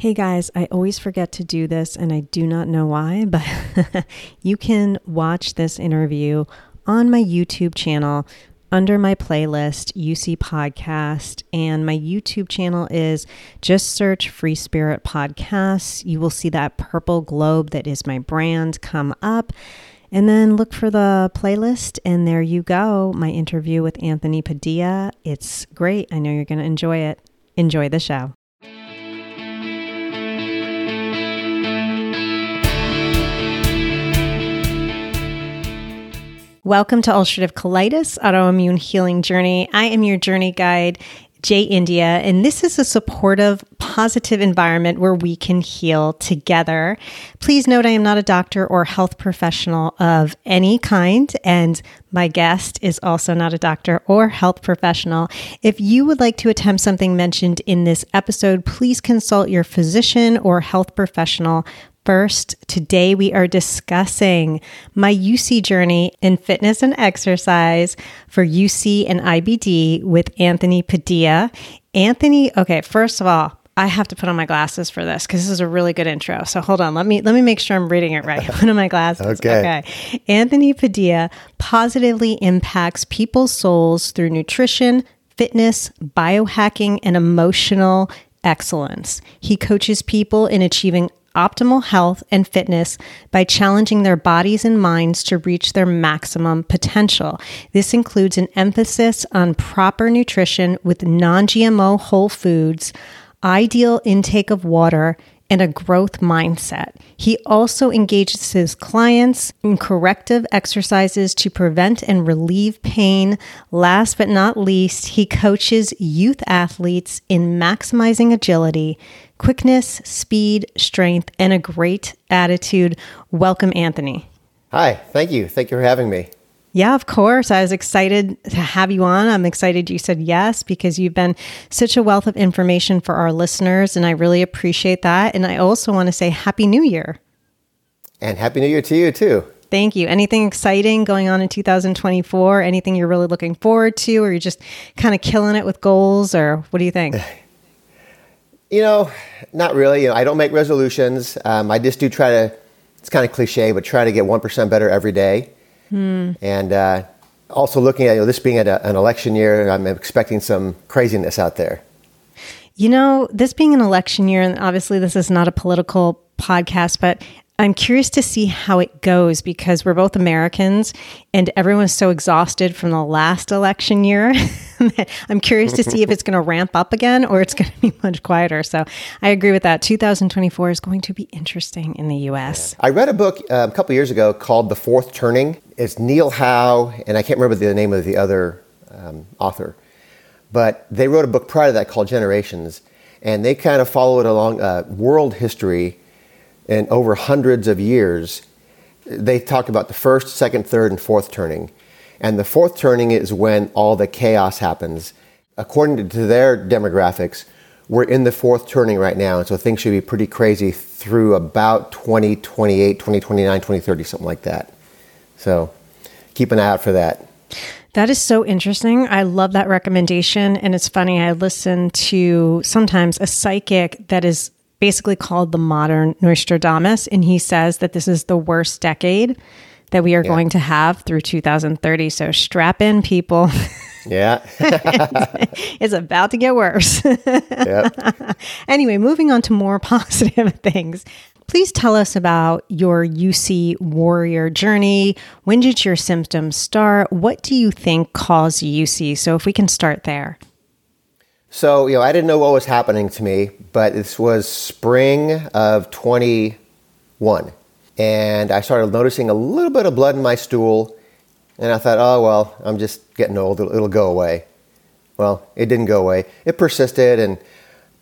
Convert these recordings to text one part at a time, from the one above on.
Hey guys, I always forget to do this and I do not know why, but you can watch this interview on my YouTube channel under my playlist, UC Podcast. And my YouTube channel is just search Free Spirit Podcasts. You will see that purple globe that is my brand come up. And then look for the playlist, and there you go. My interview with Anthony Padilla. It's great. I know you're going to enjoy it. Enjoy the show. Welcome to Ulcerative Colitis Autoimmune Healing Journey. I am your journey guide, Jay India, and this is a supportive, positive environment where we can heal together. Please note I am not a doctor or health professional of any kind, and my guest is also not a doctor or health professional. If you would like to attempt something mentioned in this episode, please consult your physician or health professional First, today we are discussing my UC journey in fitness and exercise for UC and IBD with Anthony Padilla. Anthony, okay, first of all, I have to put on my glasses for this because this is a really good intro. So hold on, let me let me make sure I'm reading it right. Put on my glasses. okay. Okay. Anthony Padilla positively impacts people's souls through nutrition, fitness, biohacking, and emotional excellence. He coaches people in achieving optimal health and fitness by challenging their bodies and minds to reach their maximum potential. This includes an emphasis on proper nutrition with non GMO whole foods, ideal intake of water, and a growth mindset. He also engages his clients in corrective exercises to prevent and relieve pain. Last but not least, he coaches youth athletes in maximizing agility, quickness, speed, strength, and a great attitude. Welcome, Anthony. Hi, thank you. Thank you for having me. Yeah, of course. I was excited to have you on. I'm excited you said yes because you've been such a wealth of information for our listeners, and I really appreciate that. And I also want to say Happy New Year. And Happy New Year to you, too. Thank you. Anything exciting going on in 2024? Anything you're really looking forward to, or you're just kind of killing it with goals, or what do you think? You know, not really. You know, I don't make resolutions. Um, I just do try to. It's kind of cliche, but try to get one percent better every day. Hmm. And uh, also looking at you know, this being a, an election year, I'm expecting some craziness out there. You know, this being an election year, and obviously this is not a political podcast, but I'm curious to see how it goes because we're both Americans and everyone's so exhausted from the last election year. I'm curious to see if it's going to ramp up again or it's going to be much quieter. So I agree with that. 2024 is going to be interesting in the US. I read a book uh, a couple years ago called The Fourth Turning. It's Neil Howe, and I can't remember the name of the other um, author, but they wrote a book prior to that called Generations. And they kind of followed along uh, world history and over hundreds of years, they talk about the first, second, third, and fourth turning. And the fourth turning is when all the chaos happens. According to their demographics, we're in the fourth turning right now. And so things should be pretty crazy through about 2028, 2029, 2030, something like that. So keep an eye out for that. That is so interesting. I love that recommendation. And it's funny, I listen to sometimes a psychic that is basically called the modern Nostradamus. And he says that this is the worst decade that we are yeah. going to have through 2030. So strap in, people. Yeah. it's about to get worse. yep. Anyway, moving on to more positive things. Please tell us about your UC warrior journey. When did your symptoms start? What do you think caused UC? So, if we can start there. So, you know, I didn't know what was happening to me, but this was spring of 21. And I started noticing a little bit of blood in my stool. And I thought, oh, well, I'm just getting old. It'll, it'll go away. Well, it didn't go away. It persisted and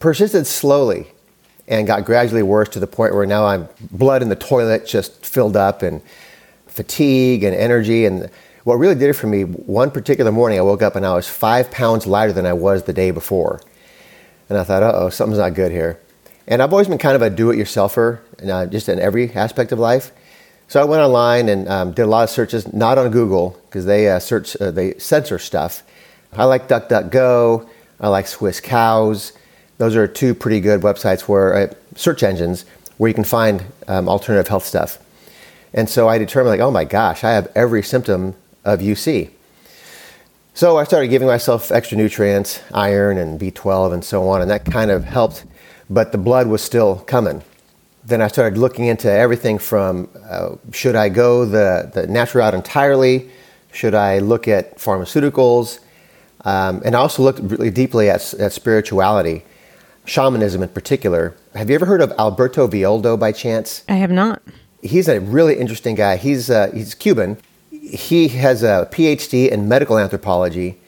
persisted slowly and got gradually worse to the point where now I'm blood in the toilet just filled up and fatigue and energy. And what really did it for me, one particular morning, I woke up and I was five pounds lighter than I was the day before. And I thought, uh oh, something's not good here. And I've always been kind of a do it yourselfer, uh, just in every aspect of life. So I went online and um, did a lot of searches, not on Google, because they uh, search, uh, they censor stuff. I like DuckDuckGo, I like Swiss Cows. Those are two pretty good websites where I, search engines where you can find um, alternative health stuff. And so I determined, like, oh my gosh, I have every symptom of UC. So I started giving myself extra nutrients, iron and B12 and so on, and that kind of helped, but the blood was still coming. Then I started looking into everything from uh, should I go the, the natural route entirely? Should I look at pharmaceuticals? Um, and I also looked really deeply at, at spirituality, shamanism in particular. Have you ever heard of Alberto Villoldo by chance? I have not. He's a really interesting guy. He's, uh, he's Cuban he has a PhD in medical anthropology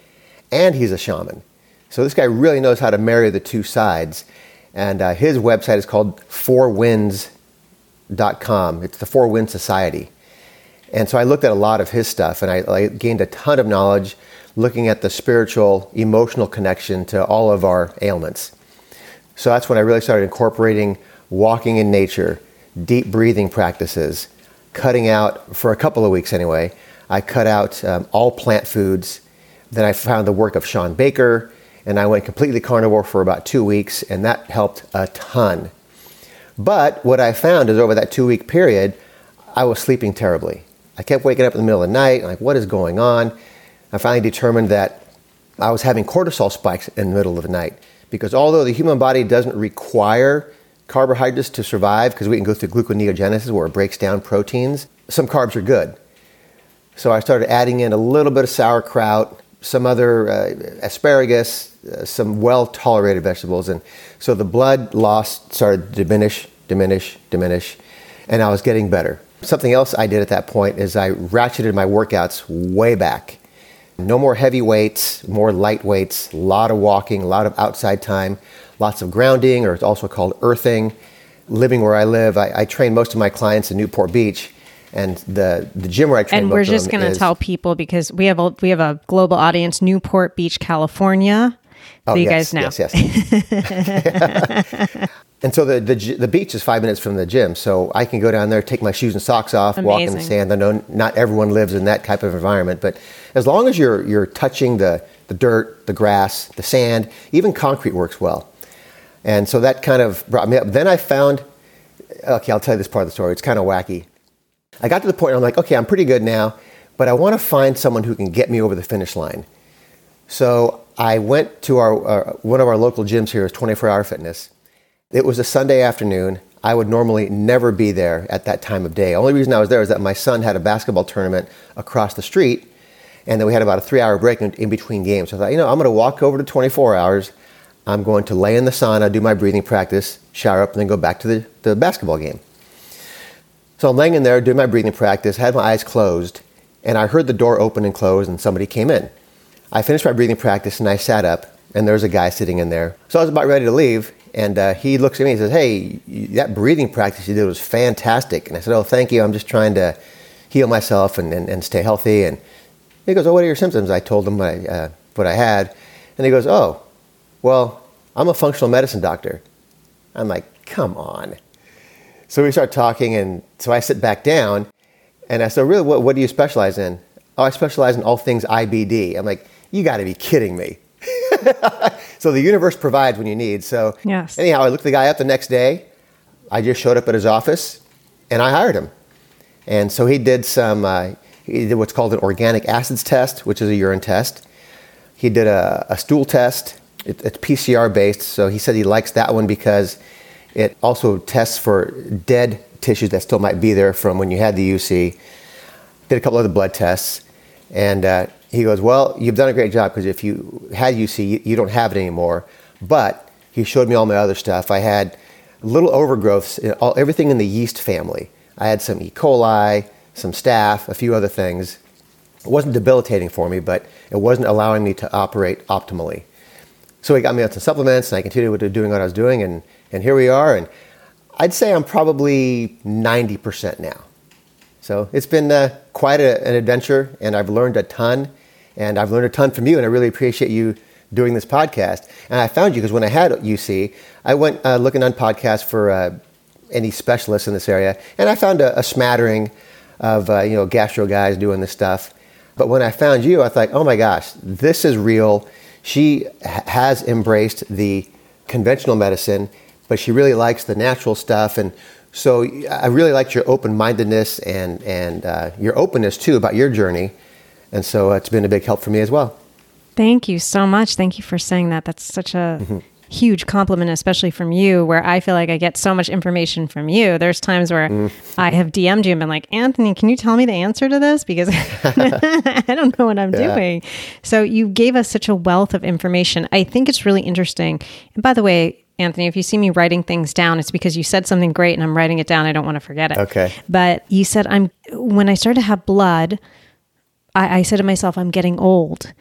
and he's a shaman. So this guy really knows how to marry the two sides. And uh, his website is called fourwinds.com. It's the Four Winds Society. And so I looked at a lot of his stuff and I, I gained a ton of knowledge looking at the spiritual, emotional connection to all of our ailments. So that's when I really started incorporating walking in nature, deep breathing practices, cutting out, for a couple of weeks anyway, I cut out um, all plant foods. Then I found the work of Shawn Baker, and I went completely carnivore for about two weeks, and that helped a ton. But what I found is over that two week period, I was sleeping terribly. I kept waking up in the middle of the night, like, what is going on? I finally determined that I was having cortisol spikes in the middle of the night. Because although the human body doesn't require carbohydrates to survive, because we can go through gluconeogenesis where it breaks down proteins, some carbs are good. So I started adding in a little bit of sauerkraut, some other uh, asparagus, uh, some well tolerated vegetables. And so the blood loss started to diminish, diminish, diminish, and I was getting better. Something else I did at that point is I ratcheted my workouts way back. No more heavy weights, more light weights, a lot of walking, a lot of outside time, lots of grounding, or it's also called earthing. Living where I live, I, I train most of my clients in Newport Beach and the the gym where I train. And we're just um, going to tell people because we have a we have a global audience, Newport Beach, California. Oh, so you yes, guys know. Yes, yes. and so the, the the beach is five minutes from the gym, so I can go down there, take my shoes and socks off, Amazing. walk in the sand. I know not everyone lives in that type of environment, but as long as you're you're touching the the dirt, the grass, the sand, even concrete works well. And so that kind of brought me up. Then I found, okay, I'll tell you this part of the story. It's kind of wacky. I got to the point where I'm like, okay, I'm pretty good now, but I want to find someone who can get me over the finish line. So I went to our uh, one of our local gyms here is 24 Hour Fitness. It was a Sunday afternoon. I would normally never be there at that time of day. Only reason I was there is that my son had a basketball tournament across the street, and then we had about a three-hour break in, in between games. So I thought, you know, I'm going to walk over to 24 Hours. I'm going to lay in the sauna, do my breathing practice, shower up, and then go back to the, the basketball game. So I'm laying in there doing my breathing practice, had my eyes closed, and I heard the door open and close, and somebody came in. I finished my breathing practice and I sat up, and there was a guy sitting in there. So I was about ready to leave, and uh, he looks at me and says, Hey, that breathing practice you did was fantastic. And I said, Oh, thank you. I'm just trying to heal myself and, and, and stay healthy. And he goes, Oh, what are your symptoms? I told him what I, uh, what I had. And he goes, Oh, well, I'm a functional medicine doctor. I'm like, Come on. So we start talking, and so I sit back down, and I said, "Really, what, what do you specialize in?" "Oh, I specialize in all things IBD." I'm like, "You got to be kidding me!" so the universe provides when you need. So yes. anyhow, I looked the guy up the next day. I just showed up at his office, and I hired him. And so he did some. Uh, he did what's called an organic acids test, which is a urine test. He did a, a stool test. It, it's PCR based, so he said he likes that one because it also tests for dead tissues that still might be there from when you had the UC. Did a couple other blood tests, and uh, he goes, "Well, you've done a great job because if you had UC, you, you don't have it anymore." But he showed me all my other stuff. I had little overgrowths, in all, everything in the yeast family. I had some E. coli, some staph, a few other things. It wasn't debilitating for me, but it wasn't allowing me to operate optimally. So he got me on some supplements, and I continued with doing what I was doing, and and here we are. And I'd say I'm probably 90% now. So it's been uh, quite a, an adventure, and I've learned a ton. And I've learned a ton from you, and I really appreciate you doing this podcast. And I found you because when I had UC, I went uh, looking on podcasts for uh, any specialists in this area, and I found a, a smattering of uh, you know gastro guys doing this stuff. But when I found you, I thought, oh my gosh, this is real. She has embraced the conventional medicine but she really likes the natural stuff. And so I really liked your open mindedness and, and uh, your openness too about your journey. And so it's been a big help for me as well. Thank you so much. Thank you for saying that. That's such a mm-hmm. Huge compliment, especially from you, where I feel like I get so much information from you. There's times where mm. I have DM'd you and been like, Anthony, can you tell me the answer to this? Because I don't know what I'm yeah. doing. So you gave us such a wealth of information. I think it's really interesting. And by the way, Anthony, if you see me writing things down, it's because you said something great and I'm writing it down. I don't want to forget it. Okay. But you said I'm when I started to have blood, I, I said to myself, I'm getting old.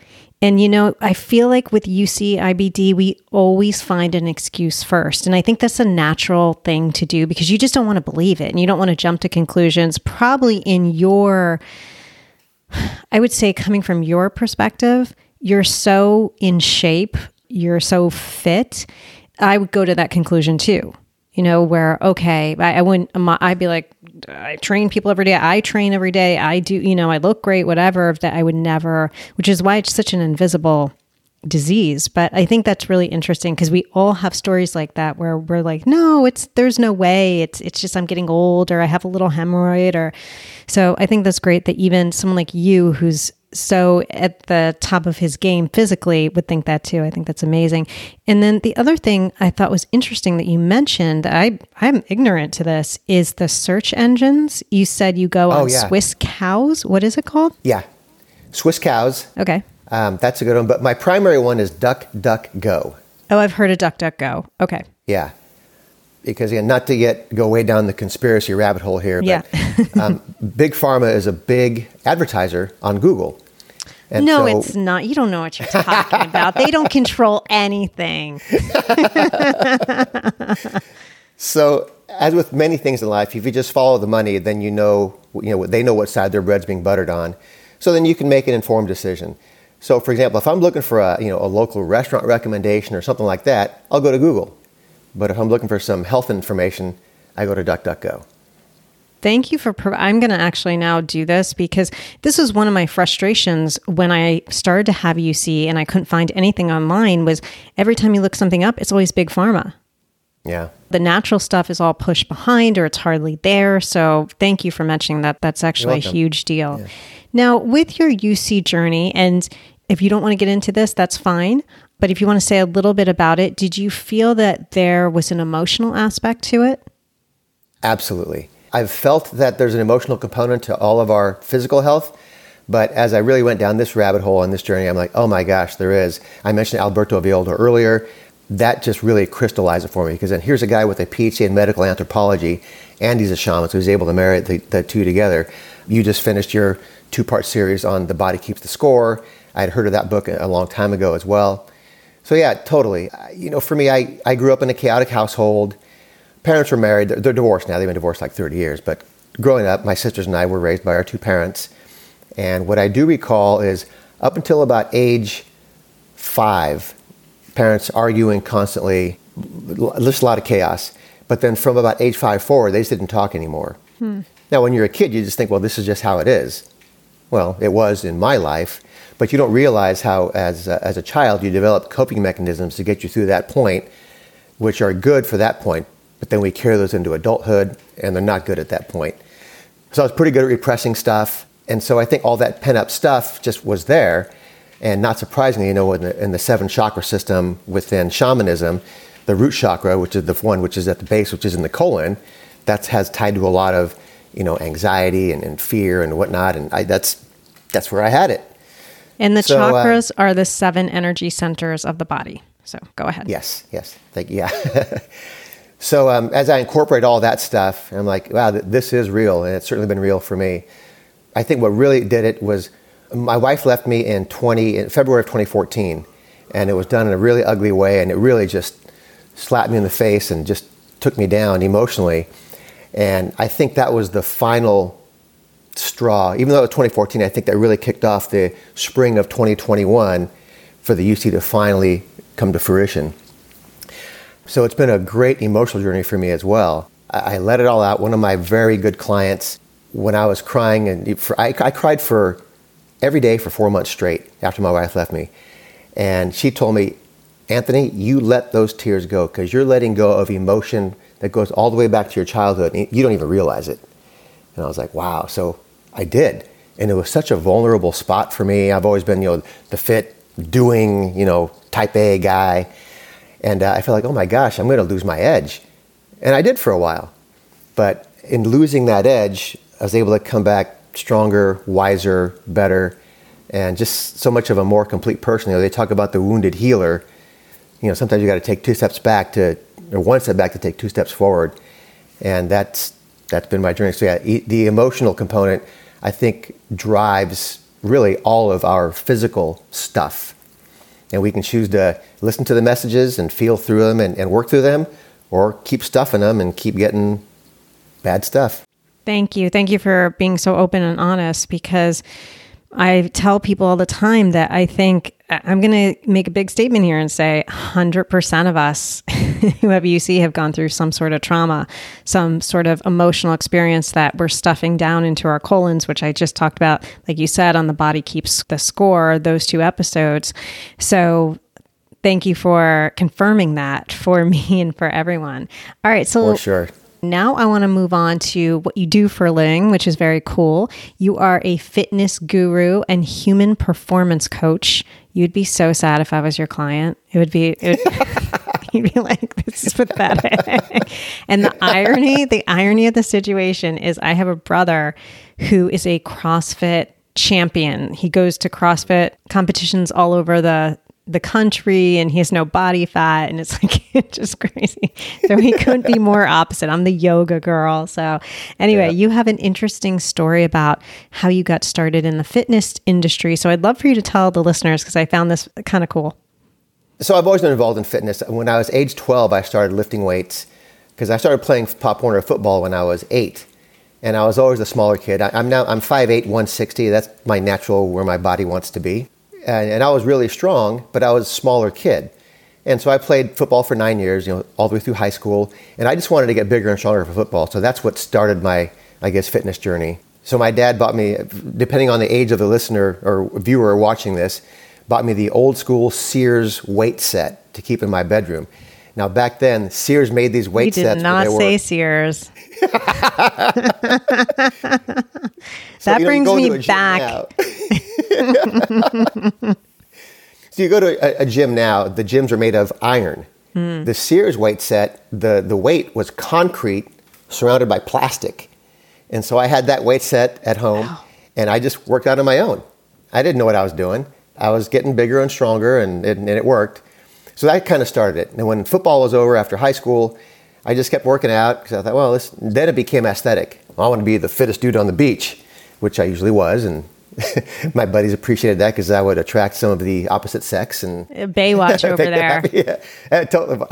And, you know, I feel like with UC IBD, we always find an excuse first. And I think that's a natural thing to do because you just don't want to believe it and you don't want to jump to conclusions. Probably in your, I would say, coming from your perspective, you're so in shape, you're so fit. I would go to that conclusion too you know, where, okay, I, I wouldn't, I'd be like, I train people every day. I train every day. I do, you know, I look great, whatever, that I would never, which is why it's such an invisible disease. But I think that's really interesting because we all have stories like that where we're like, no, it's, there's no way. It's, it's just, I'm getting old or I have a little hemorrhoid or, so I think that's great that even someone like you who's so at the top of his game physically would think that too. I think that's amazing. And then the other thing I thought was interesting that you mentioned, I I'm ignorant to this, is the search engines. You said you go oh, on yeah. Swiss cows. What is it called? Yeah. Swiss cows. Okay. Um, that's a good one. But my primary one is Duck Duck Go. Oh, I've heard of Duck Duck Go. Okay. Yeah because again, not to get go way down the conspiracy rabbit hole here, but yeah. um, big pharma is a big advertiser on Google. And no, so, it's not. You don't know what you're talking about. They don't control anything. so, as with many things in life, if you just follow the money, then you know, you know, they know what side their bread's being buttered on. So then you can make an informed decision. So, for example, if I'm looking for a you know a local restaurant recommendation or something like that, I'll go to Google. But if I'm looking for some health information, I go to DuckDuckGo. Thank you for. Pro- I'm going to actually now do this because this was one of my frustrations when I started to have UC and I couldn't find anything online. Was every time you look something up, it's always big pharma. Yeah. The natural stuff is all pushed behind or it's hardly there. So thank you for mentioning that. That's actually a huge deal. Yeah. Now, with your UC journey, and if you don't want to get into this, that's fine. But if you want to say a little bit about it, did you feel that there was an emotional aspect to it? Absolutely. I've felt that there's an emotional component to all of our physical health. But as I really went down this rabbit hole on this journey, I'm like, oh my gosh, there is. I mentioned Alberto Villoldo earlier. That just really crystallized it for me because then here's a guy with a PhD in medical anthropology and he's a shaman, so he's able to marry the, the two together. You just finished your two part series on The Body Keeps the Score. I had heard of that book a long time ago as well. So yeah, totally. You know, for me, I, I grew up in a chaotic household. Parents were married. They're, they're divorced now. They've been divorced like 30 years. But growing up, my sisters and I were raised by our two parents. And what I do recall is up until about age five, parents arguing constantly, just a lot of chaos. But then from about age five forward, they just didn't talk anymore. Hmm. Now, when you're a kid, you just think, well, this is just how it is. Well, it was in my life. But you don't realize how, as a, as a child, you develop coping mechanisms to get you through that point, which are good for that point. But then we carry those into adulthood, and they're not good at that point. So I was pretty good at repressing stuff. And so I think all that pent up stuff just was there. And not surprisingly, you know, in the, in the seven chakra system within shamanism, the root chakra, which is the one which is at the base, which is in the colon, that has tied to a lot of, you know, anxiety and, and fear and whatnot. And I, that's, that's where I had it. And the so, uh, chakras uh, are the seven energy centers of the body. So go ahead. Yes, yes. Thank you. Yeah. so um, as I incorporate all that stuff, I'm like, wow, this is real. And it's certainly been real for me. I think what really did it was my wife left me in 20, in February of 2014. And it was done in a really ugly way. And it really just slapped me in the face and just took me down emotionally. And I think that was the final straw, even though it was 2014, I think that really kicked off the spring of 2021 for the UC to finally come to fruition. So it's been a great emotional journey for me as well. I, let it all out. One of my very good clients, when I was crying, and for, I, I cried for every day for four months straight after my wife left me. And she told me, Anthony, you let those tears go because you're letting go of emotion that goes all the way back to your childhood. You don't even realize it. And I was like, wow. So I did. And it was such a vulnerable spot for me. I've always been, you know, the fit, doing, you know, type A guy. And uh, I felt like, oh my gosh, I'm going to lose my edge. And I did for a while. But in losing that edge, I was able to come back stronger, wiser, better, and just so much of a more complete person. You know, they talk about the wounded healer. You know, sometimes you got to take two steps back to, or one step back to take two steps forward. And that's, that's been my journey. So yeah, the emotional component, I think, drives really all of our physical stuff. And we can choose to listen to the messages and feel through them and, and work through them, or keep stuffing them and keep getting bad stuff. Thank you. Thank you for being so open and honest because I tell people all the time that I think I'm going to make a big statement here and say 100% of us who have UC have gone through some sort of trauma, some sort of emotional experience that we're stuffing down into our colons, which I just talked about, like you said, on The Body Keeps the Score, those two episodes. So thank you for confirming that for me and for everyone. All right. So, for sure. Now, I want to move on to what you do for a living, which is very cool. You are a fitness guru and human performance coach. You'd be so sad if I was your client. It would be, it would, you'd be like, this is pathetic. and the irony, the irony of the situation is I have a brother who is a CrossFit champion. He goes to CrossFit competitions all over the the country and he has no body fat and it's like it's just crazy. So he couldn't be more opposite. I'm the yoga girl. So anyway, yeah. you have an interesting story about how you got started in the fitness industry. So I'd love for you to tell the listeners because I found this kind of cool. So I've always been involved in fitness. When I was age 12, I started lifting weights because I started playing Pop Warner football when I was eight. And I was always the smaller kid. I, am now I'm 5'8", 160. That's my natural where my body wants to be and, and I was really strong, but I was a smaller kid. And so I played football for nine years, you know, all the way through high school. And I just wanted to get bigger and stronger for football. So that's what started my, I guess, fitness journey. So my dad bought me, depending on the age of the listener or viewer watching this, bought me the old school Sears weight set to keep in my bedroom. Now back then, Sears made these weight sets. you sets. did not say were, Sears. so, that brings me back. so you go to a, a, gym now. The gyms are made of iron. Mm. The Sears weight set, the the weight was concrete surrounded by plastic, and so I had that weight set at home, wow. and I just worked out on my own. I didn't know what I was doing. I was getting bigger and stronger, and, and, and it worked. So that kind of started it. And when football was over after high school, I just kept working out because I thought, well, this, then it became aesthetic. I want to be the fittest dude on the beach, which I usually was, and my buddies appreciated that because I would attract some of the opposite sex and Baywatch over there. yeah, totally.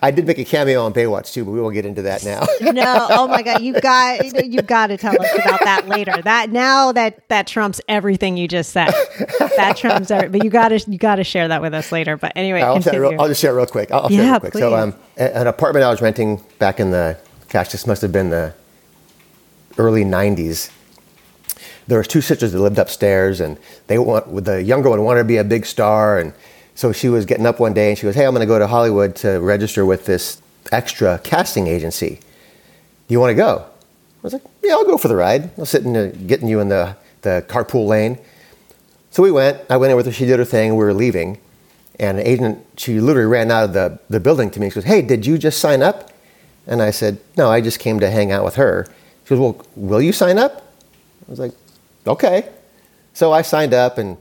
I did make a cameo on Baywatch too, but we won't get into that now. no, oh my god, you got you got to tell us about that later. That now that that trumps everything you just said. That trumps everything. But you got to you got to share that with us later. But anyway, I'll, real, I'll just share it real quick. I'll, I'll share yeah, real quick. Please. So, um, an apartment I was renting back in the gosh, this must have been the early '90s there was two sisters that lived upstairs, and they want the younger one wanted to be a big star, and so she was getting up one day and she goes, "Hey, I'm going to go to Hollywood to register with this extra casting agency. Do you want to go?" I was like, "Yeah, I'll go for the ride. I'll sit in the, getting you in the the carpool lane." So we went. I went in with her. She did her thing. We were leaving, and an agent she literally ran out of the the building to me. She goes, "Hey, did you just sign up?" And I said, "No, I just came to hang out with her." She goes, "Well, will you sign up?" I was like, okay. So I signed up and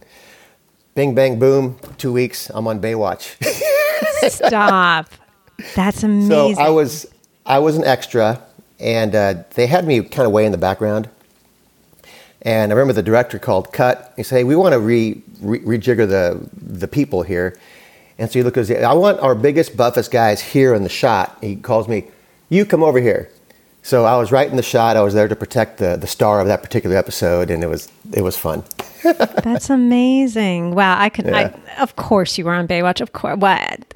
bing, bang, boom, two weeks, I'm on Baywatch. Stop. That's amazing. So I was, I was an extra and uh, they had me kind of way in the background. And I remember the director called cut. He said, hey, we want to re, re, rejigger the, the people here. And so he looked at I want our biggest, buffest guys here in the shot. He calls me, you come over here. So I was right in the shot. I was there to protect the, the star of that particular episode, and it was it was fun. That's amazing! Wow, I could. Yeah. I, of course, you were on Baywatch. Of course, what?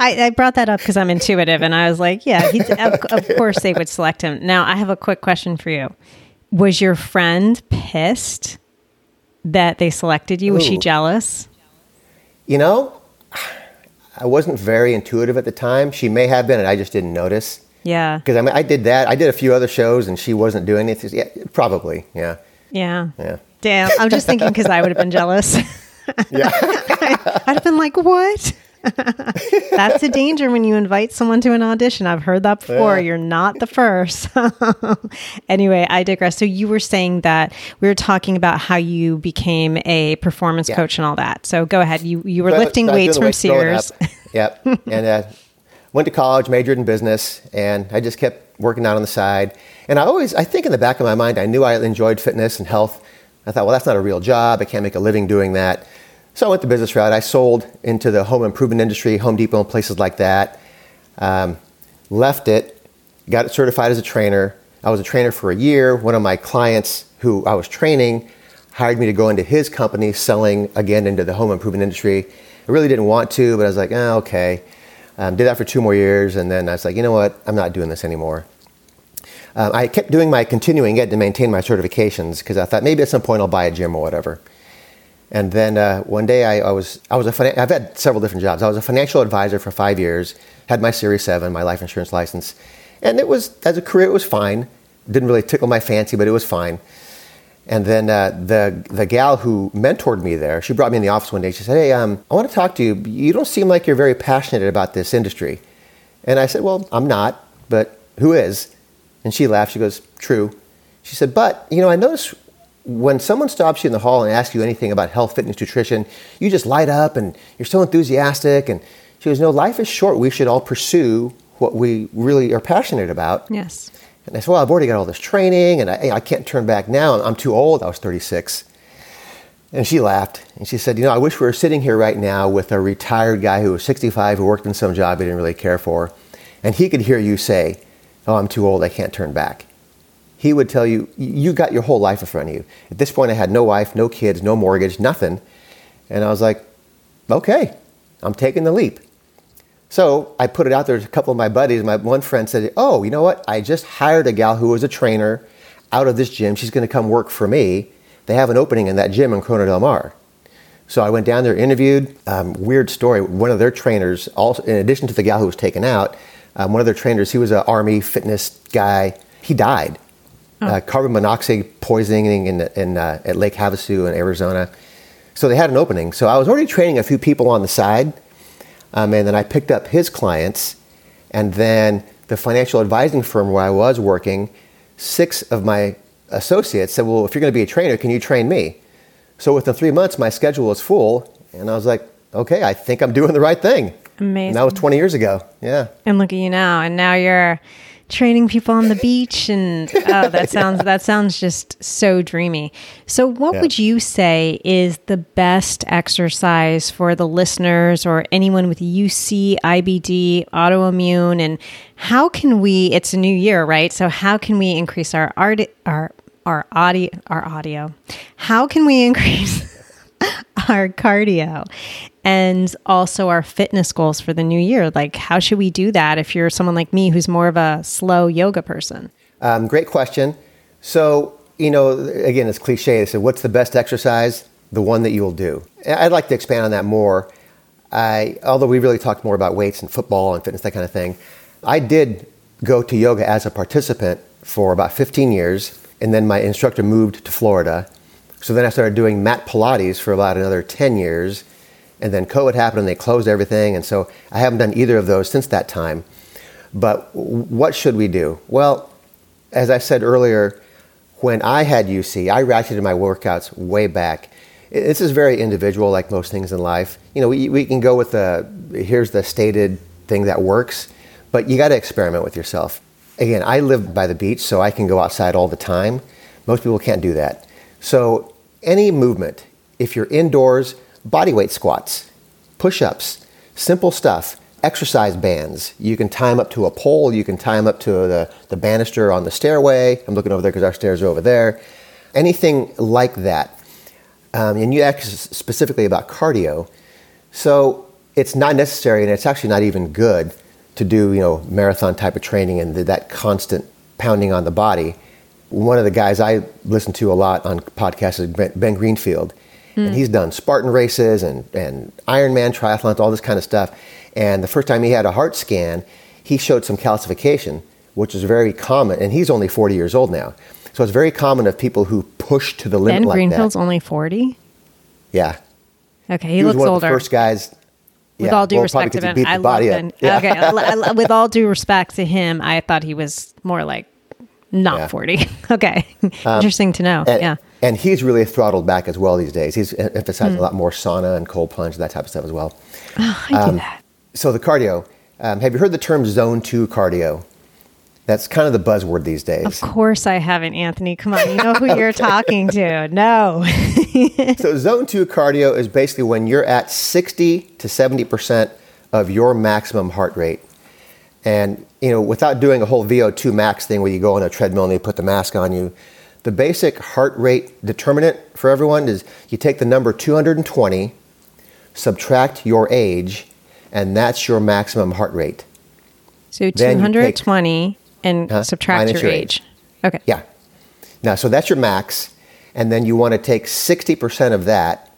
I, I, brought that up because I'm intuitive, and I was like, yeah, of, of course they would select him. Now, I have a quick question for you. Was your friend pissed that they selected you? Was Ooh. she jealous? You know, I wasn't very intuitive at the time. She may have been, and I just didn't notice. Yeah. Because I mean, I did that. I did a few other shows, and she wasn't doing anything. Yeah, probably. Yeah. Yeah. Yeah. Damn. I'm just thinking because I would have been jealous. Yeah. I'd have been like, what? That's a danger when you invite someone to an audition. I've heard that before. Yeah. You're not the first. anyway, I digress. So you were saying that we were talking about how you became a performance Yeah. coach and all that. So go ahead. You you were So lifting was weights from Sears. Yep. and uh, went to college, majored in business, and I just kept working out on the side. And I always, I think in the back of my mind, I knew I enjoyed fitness and health. I thought, well, that's not a real job. I can't make a living doing that. So I went the business route. I sold into the home improvement industry, Home Depot, and places like that. Um, left it, got certified as a trainer. I was a trainer for a year. One of my clients who I was training hired me to go into his company selling again into the home improvement industry. I really didn't want to, but I was like, oh, okay. Um, did that for two more years, and then I was like, you know what? I'm not doing this anymore. Um, I kept doing my continuing ed to maintain my certifications because I thought maybe at some point I'll buy a gym or whatever. And then uh, one day I, I was I was a finan- I've had several different jobs. I was a financial advisor for five years. Had my Series Seven, my life insurance license, and it was as a career it was fine. Didn't really tickle my fancy, but it was fine. And then uh, the the gal who mentored me there, she brought me in the office one day. She said, "Hey, um, I want to talk to you. You don't seem like you're very passionate about this industry." And I said, "Well, I'm not, but who is?" And she laughed. She goes, "True." She said, "But you know, I notice when someone stops you in the hall and asks you anything about health, fitness, nutrition, you just light up and you're so enthusiastic." And she goes, "No, life is short. We should all pursue what we really are passionate about." yes. And I said, Well, I've already got all this training and I, I can't turn back now. I'm too old. I was 36. And she laughed and she said, You know, I wish we were sitting here right now with a retired guy who was 65 who worked in some job he didn't really care for. And he could hear you say, Oh, I'm too old. I can't turn back. He would tell you, You got your whole life in front of you. At this point, I had no wife, no kids, no mortgage, nothing. And I was like, Okay, I'm taking the leap. So I put it out there to a couple of my buddies. My one friend said, Oh, you know what? I just hired a gal who was a trainer out of this gym. She's going to come work for me. They have an opening in that gym in Corona Del Mar. So I went down there, interviewed. Um, weird story. One of their trainers, also in addition to the gal who was taken out, um, one of their trainers, he was an army fitness guy. He died. Uh, carbon monoxide poisoning in, in, uh, at Lake Havasu in Arizona. So they had an opening. So I was already training a few people on the side. Um, and then I picked up his clients. And then the financial advising firm where I was working, six of my associates said, Well, if you're going to be a trainer, can you train me? So within three months, my schedule was full. And I was like, Okay, I think I'm doing the right thing. Amazing. And that was 20 years ago. Yeah. And look at you now. And now you're training people on the beach and oh that sounds that sounds just so dreamy. So what Yeah. would you say is the best exercise for the listeners or anyone with UC, IBD, autoimmune and how can we it's a new year, right? So how can we increase our art our our audio our audio? How can we increase our cardio and also our fitness goals for the new year. Like, how should we do that if you're someone like me who's more of a slow yoga person? Um, great question. So, you know, again, it's cliche. Say, what's the best exercise? The one that you'll do. I'd like to expand on that more. I, although we really talked more about weights and football and fitness, that kind of thing, I did go to yoga as a participant for about 15 years. And then my instructor moved to Florida. So then I started doing mat Pilates for about another 10 years. And then COVID happened and they closed everything. And so I haven't done either of those since that time. But what should we do? Well, as I said earlier, when I had UC, I ratcheted my workouts way back. This is very individual, like most things in life. You know, we, we can go with the here's the stated thing that works, but you got to experiment with yourself. Again, I live by the beach, so I can go outside all the time. Most people can't do that. So, any movement, if you're indoors, body weight squats, push ups, simple stuff, exercise bands. You can tie them up to a pole, you can tie them up to the, the banister on the stairway. I'm looking over there because our stairs are over there. Anything like that. Um, and you asked specifically about cardio. So it's not necessary and it's actually not even good to do, you know, marathon type of training and that constant pounding on the body. One of the guys I listen to a lot on podcasts is Ben Greenfield. And hmm. he's done Spartan races and, and Ironman triathlons, all this kind of stuff. And the first time he had a heart scan, he showed some calcification, which is very common. And he's only 40 years old now. So it's very common of people who push to the limit Ben like Greenfield's that. only 40. Yeah. Okay, he, He, was looks one older. of the first guys. with yeah, all due well, respect to Ben, I love. Yeah. Okay, with all due respect to him, I thought he was more like not Yeah. 40. okay, interesting to know. And, yeah. and he's really throttled back as well these days. He's emphasizing Hmm. a lot more sauna and cold plunge, that type of stuff as well. I um, do that. So the cardio, um, have you heard the term zone two cardio? That's kind of the buzzword these days. Of course I haven't, Anthony. Come on, you know who you're talking to. No. So zone two cardio is basically when you're at 60 to 70% of your maximum heart rate. And, you know, without doing a whole VO2 max thing where you go on a treadmill and they put the mask on you, the basic heart rate determinant for everyone is you take the number 220, subtract your age, and that's your maximum heart rate. So Then you take- 220 and Huh? subtract your your age. Okay. Yeah. Now, so that's your max, and then you want to take 60% of that.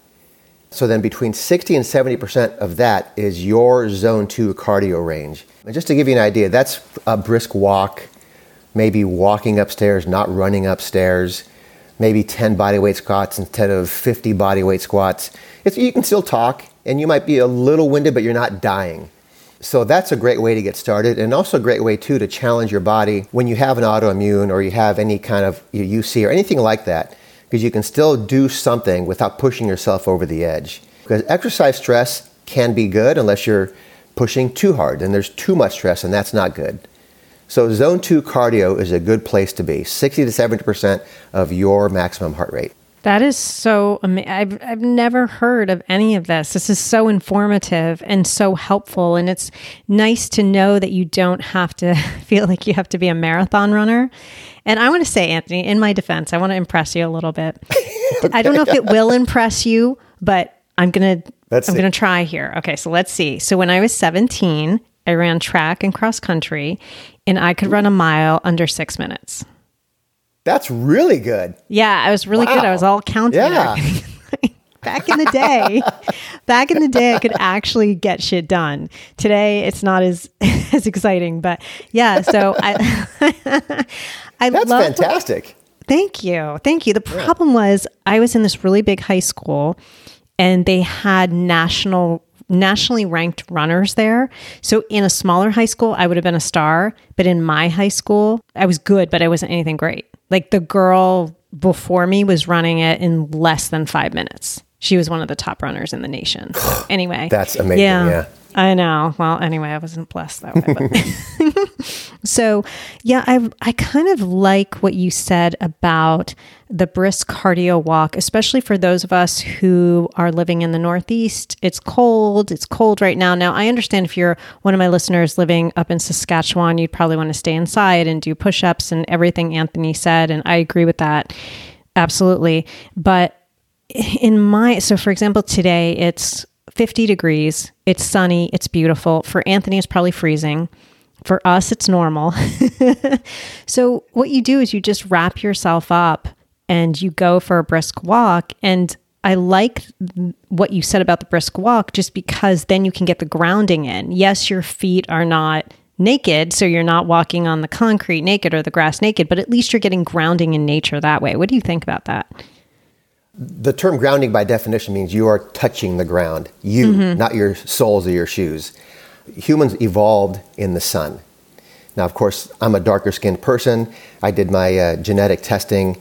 So then between 60 and 70% of that is your zone two cardio range. And just to give you an idea, that's a brisk walk, maybe walking upstairs, not running upstairs, maybe 10 bodyweight squats instead of 50 bodyweight squats. It's, you can still talk, and you might be a little winded, but you're not dying. So that's a great way to get started, and also a great way too to challenge your body when you have an autoimmune or you have any kind of UC or anything like that, because you can still do something without pushing yourself over the edge. Because exercise stress can be good unless you're pushing too hard, and there's too much stress, and that's not good. So zone two cardio is a good place to be, 60 to 70 percent of your maximum heart rate. That is so. I've, I've never heard of any of this. This is so informative and so helpful. And it's nice to know that you don't have to feel like you have to be a marathon runner. And I want to say, Anthony, in my defense, I want to impress you a little bit. I don't know if it will impress you, but I'm going to. Let's I'm see. to try here. Okay, so let's see. So when I was 17, I ran track and cross country, and I could run a mile under six minutes. That's really good. Yeah, I was really good. I was all counting. Yeah. Back in the day, back in the day, I could actually get shit done. Today, it's not as as exciting, but yeah. So I, I That's fantastic. Thank you, thank you. The problem was I was in this really big high school, and they had national nationally ranked runners there. So in a smaller high school, I would have been a star, but in my high school, I was good, but I wasn't anything great. Like the girl before me was running it in less than five minutes. She was one of the top runners in the nation. So anyway, That's amazing, yeah. I know. Well, anyway, I wasn't blessed that way. So, yeah, I I kind of like what you said about the brisk cardio walk, especially for those of us who are living in the Northeast. It's cold. It's cold right now. Now, I understand if you're one of my listeners living up in Saskatchewan, you'd probably want to stay inside and do push-ups and everything Anthony said, and I agree with that. Absolutely. But in my so for example today it's 50 degrees it's sunny it's beautiful. For anthony it's probably freezing. For us it's normal. So what you do is you just wrap yourself up and you go for a brisk walk. And i like what you said about the brisk walk just because then you can get the grounding in. Yes your feet are not naked so you're not walking on the concrete naked or the grass naked but at least you're getting grounding in nature that way. What do you think about that The term grounding by definition means you are touching the ground, you, not your soles of your shoes. Humans evolved in the sun. Now, of course, I'm a darker skinned person. I did my uh, genetic testing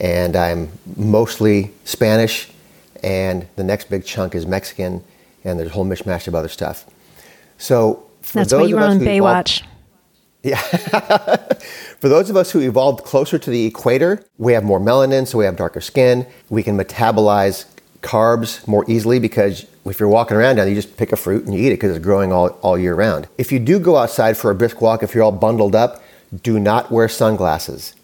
and I'm mostly Spanish, and the next big chunk is Mexican, and there's a whole mishmash of other stuff. So, for that's those why you were on Baywatch. evolved- baywatch For those of us who evolved closer to the equator, we have more melanin, so we have darker skin. We can metabolize carbs more easily because if you're walking around now, you just pick a fruit and you eat it because it's growing all, all year round. If you do go outside for a brisk walk, if you're all bundled up, do not wear sunglasses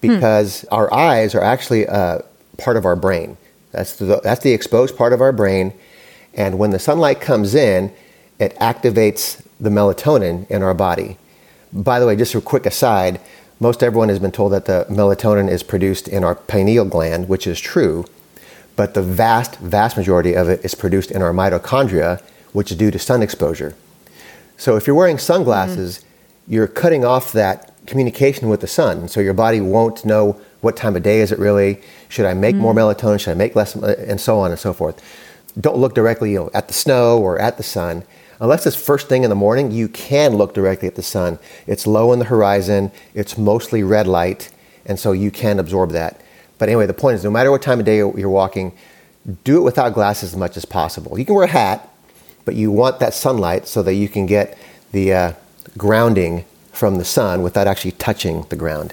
because our eyes are actually uh, part of our brain. That's the, that's the exposed part of our brain. And when the sunlight comes in, it activates the melatonin in our body. By the way, just a quick aside, most everyone has been told that the melatonin is produced in our pineal gland, which is true. but the vast, vast majority of it is produced in our mitochondria, which is due to sun exposure. So if you're wearing sunglasses, mm-hmm. you're cutting off that communication with the sun. So your body won't know what time of day is it really. Should I make mm-hmm. more melatonin? Should I make less? And so on and so forth. Don't look directly you know, at the snow or at the sun. Unless it's first thing in the morning, you can look directly at the sun. It's low in the horizon. It's mostly red light, and so you can absorb that. But anyway, the point is, no matter what time of day you're walking, do it without glasses as much as possible. You can wear a hat, but you want that sunlight so that you can get the uh, grounding from the sun without actually touching the ground.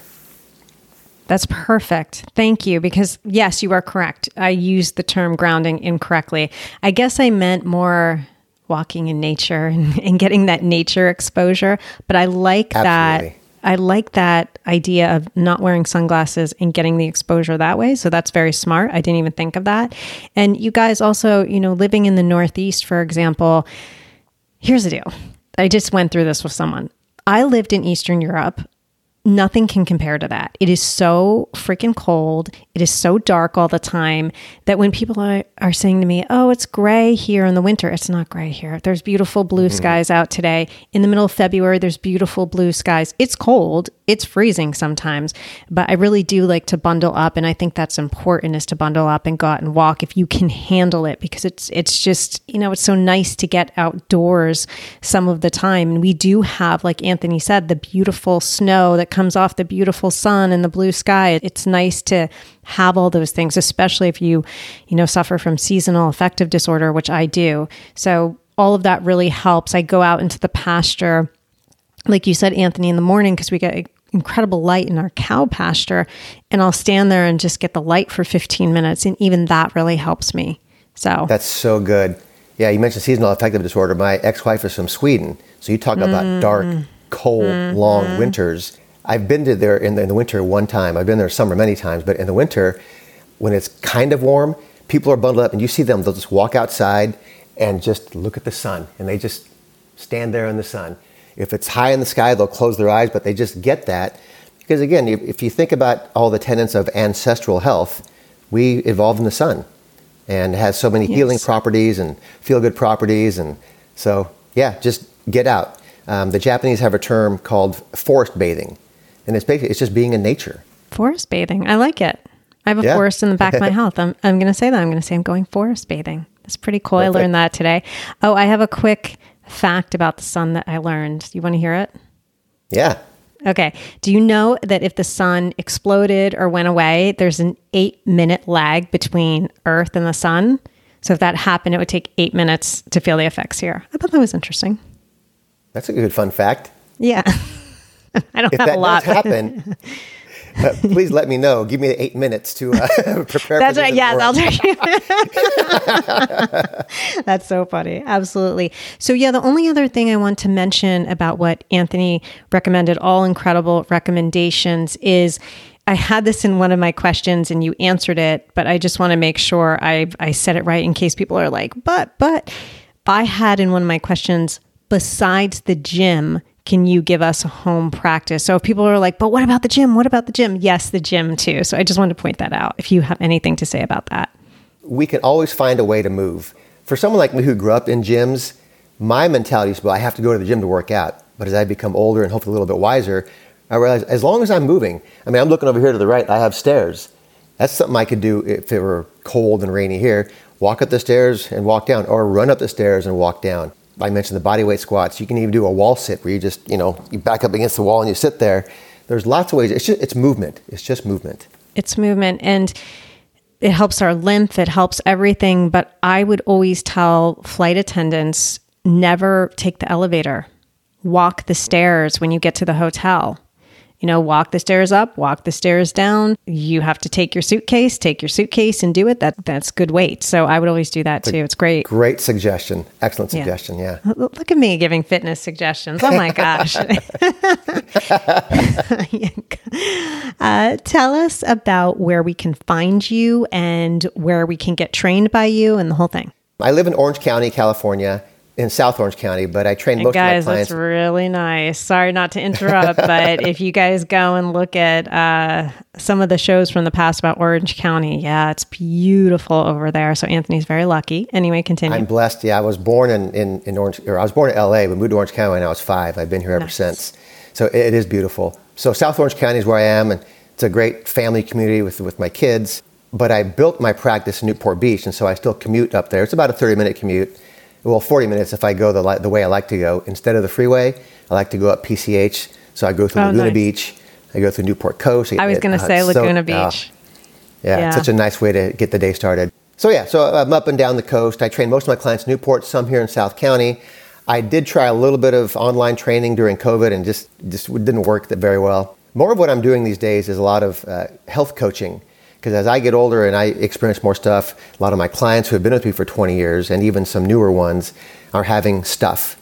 That's perfect. Thank you. Because, yes, you are correct. I used the term grounding incorrectly. I guess I meant more walking in nature and, and getting that nature exposure. But I like Absolutely. that I like that idea of not wearing sunglasses and getting the exposure that way. So that's very smart. I didn't even think of that. And you guys also, you know, living in the Northeast, for example, here's the deal. I just went through this with someone. I lived in Eastern Europe nothing can compare to that. It is so freaking cold. It is so dark all the time that when people are, are saying to me, Oh, it's gray here in the winter, it's not gray here. There's beautiful blue mm-hmm. skies out today. In the middle of February, there's beautiful blue skies. It's cold. It's freezing sometimes, but I really do like to bundle up. And I think that's important is to bundle up and go out and walk if you can handle it because it's, it's just, you know, it's so nice to get outdoors some of the time. And we do have, like Anthony said, the beautiful snow that comes off the beautiful sun and the blue sky. It's nice to have all those things, especially if you, you know, suffer from seasonal affective disorder, which I do. So all of that really helps. I go out into the pasture, like you said, Anthony, in the morning because we get incredible light in our cow pasture, and I'll stand there and just get the light for 15 minutes, and even that really helps me. So that's so good. Yeah, you mentioned seasonal affective disorder. My ex-wife is from Sweden, so you talk mm-hmm. about dark, cold, mm-hmm. long winters. I've been to there in the, in the winter one time. I've been there summer many times, but in the winter, when it's kind of warm, people are bundled up, and you see them. They'll just walk outside and just look at the sun, and they just stand there in the sun. If it's high in the sky, they'll close their eyes, but they just get that because again, if you think about all the tenets of ancestral health, we evolved in the sun, and has so many yes. healing properties and feel good properties, and so yeah, just get out. Um, the Japanese have a term called forest bathing and it's basically it's just being in nature. Forest bathing, I like it. I have a yeah. forest in the back of my house. I'm I'm going to say that. I'm going to say I'm going forest bathing. That's pretty cool. Perfect. I learned that today. Oh, I have a quick fact about the sun that I learned. You want to hear it? Yeah. Okay. Do you know that if the sun exploded or went away, there's an eight minute lag between Earth and the sun? So if that happened, it would take eight minutes to feel the effects here. I thought that was interesting. That's a good fun fact. Yeah. I don't if have that a lot. Does happen, uh, please let me know. Give me eight minutes to uh, prepare. That's right. Yes, I'll you. That's so funny. Absolutely. So yeah, the only other thing I want to mention about what Anthony recommended, all incredible recommendations, is. I had this in one of my questions and you answered it, but I just want to make sure I I said it right in case people are like, but but I had in one of my questions besides the gym can you give us a home practice? So if people are like, but what about the gym? What about the gym? Yes, the gym too. So I just wanted to point that out if you have anything to say about that. We can always find a way to move. For someone like me who grew up in gyms, my mentality is, well, I have to go to the gym to work out. But as I become older and hopefully a little bit wiser, I realize as long as I'm moving, I mean, I'm looking over here to the right, I have stairs. That's something I could do if it were cold and rainy here. Walk up the stairs and walk down, or run up the stairs and walk down. I mentioned the body weight squats. You can even do a wall sit where you just, you know, you back up against the wall and you sit there. There's lots of ways. It's just, it's movement. It's just movement. It's movement and it helps our lymph, it helps everything, but I would always tell flight attendants never take the elevator. Walk the stairs when you get to the hotel you know, walk the stairs up, walk the stairs down. You have to take your suitcase, take your suitcase and do it. That that's good weight. So I would always do that too. It's great. Great suggestion. Excellent suggestion. Yeah. yeah. Look at me giving fitness suggestions. Oh my gosh. uh, tell us about where we can find you and where we can get trained by you and the whole thing. I live in Orange County, California in South Orange County, but I train most guys, of my clients. That's really nice. Sorry not to interrupt, but if you guys go and look at uh, some of the shows from the past about Orange County. Yeah, it's beautiful over there. So Anthony's very lucky. Anyway, continue. I'm blessed. Yeah, I was born in, in, in Orange, or I was born in LA, but moved to Orange County when I was five. I've been here ever Nice. since. So it, it is beautiful. So South Orange County is where I am, and it's a great family community with, with my kids. But I built my practice in Newport Beach, and so I still commute up there. It's about a 30 minute commute. Well, 40 minutes if I go the, li- the way I like to go. Instead of the freeway, I like to go up PCH. So I go through Oh, Laguna nice. Beach. I go through Newport Coast. I was going to uh, say it's so- Laguna uh, Beach. yeah, Yeah. it's such a nice way to get the day started. So yeah, so I'm up and down the coast. I train most of my clients in Newport, some here in South County. I did try a little bit of online training during COVID and just just didn't work that very well. More of what I'm doing these days is a lot of uh, health coaching because as I get older and I experience more stuff, a lot of my clients who have been with me for 20 years and even some newer ones are having stuff,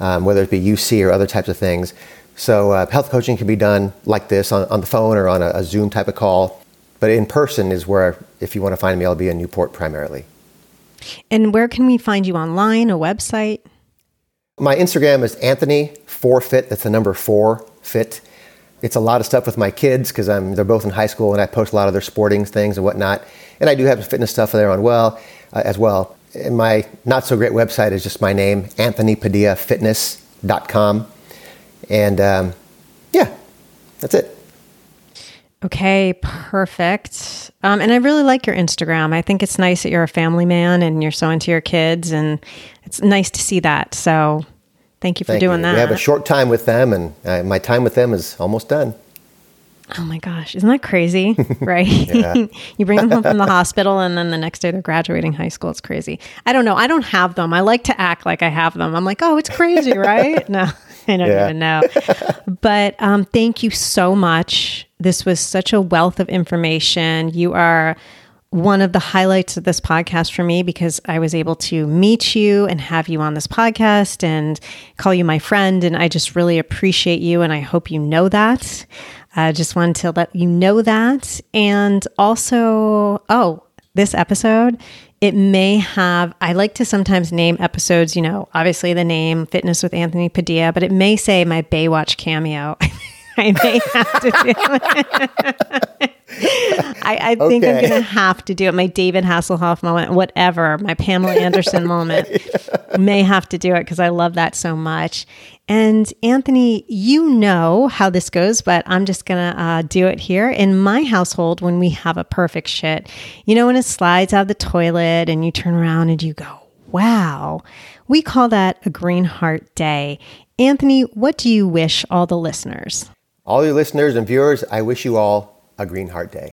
um, whether it be UC or other types of things. So uh, health coaching can be done like this on, on the phone or on a, a Zoom type of call. But in person is where, if you want to find me, I'll be in Newport primarily. And where can we find you online? A website? My Instagram is Anthony Four Fit. That's the number four fit. It's a lot of stuff with my kids because I'm they're both in high school and I post a lot of their sporting things and whatnot. And I do have fitness stuff there on well uh, as well. And my not so great website is just my name, AnthonyPadillaFitness.com. And um, yeah, that's it. Okay, perfect. Um, and I really like your Instagram. I think it's nice that you're a family man and you're so into your kids, and it's nice to see that. So, thank you for Thank doing you. that. We have a short time with them, and uh, my time with them is almost done. oh my gosh, isn't that crazy? right? You bring them home from the hospital, and then the next day they're graduating high school. It's crazy. I don't know. I don't have them. I like to act like I have them. I'm like, oh, it's crazy, right? no, I don't Yeah. even know. but um, thank you so much. This was such a wealth of information. You are one of the highlights of this podcast for me because I was able to meet you and have you on this podcast and call you my friend. And I just really appreciate you. And I hope you know that. I just wanted to let you know that. And also, oh, this episode, it may have, I like to sometimes name episodes, you know, obviously the name Fitness with Anthony Padilla, but it may say my Baywatch cameo. I may have to do it. I, I think I'm going to have to do it. My David Hasselhoff moment, whatever, my Pamela Anderson moment, may have to do it because I love that so much. And Anthony, you know how this goes, but I'm just going to uh, do it here. In my household, when we have a perfect shit, you know, when it slides out of the toilet and you turn around and you go, wow, we call that a green heart day. Anthony, what do you wish all the listeners? All your listeners and viewers, I wish you all a green heart day.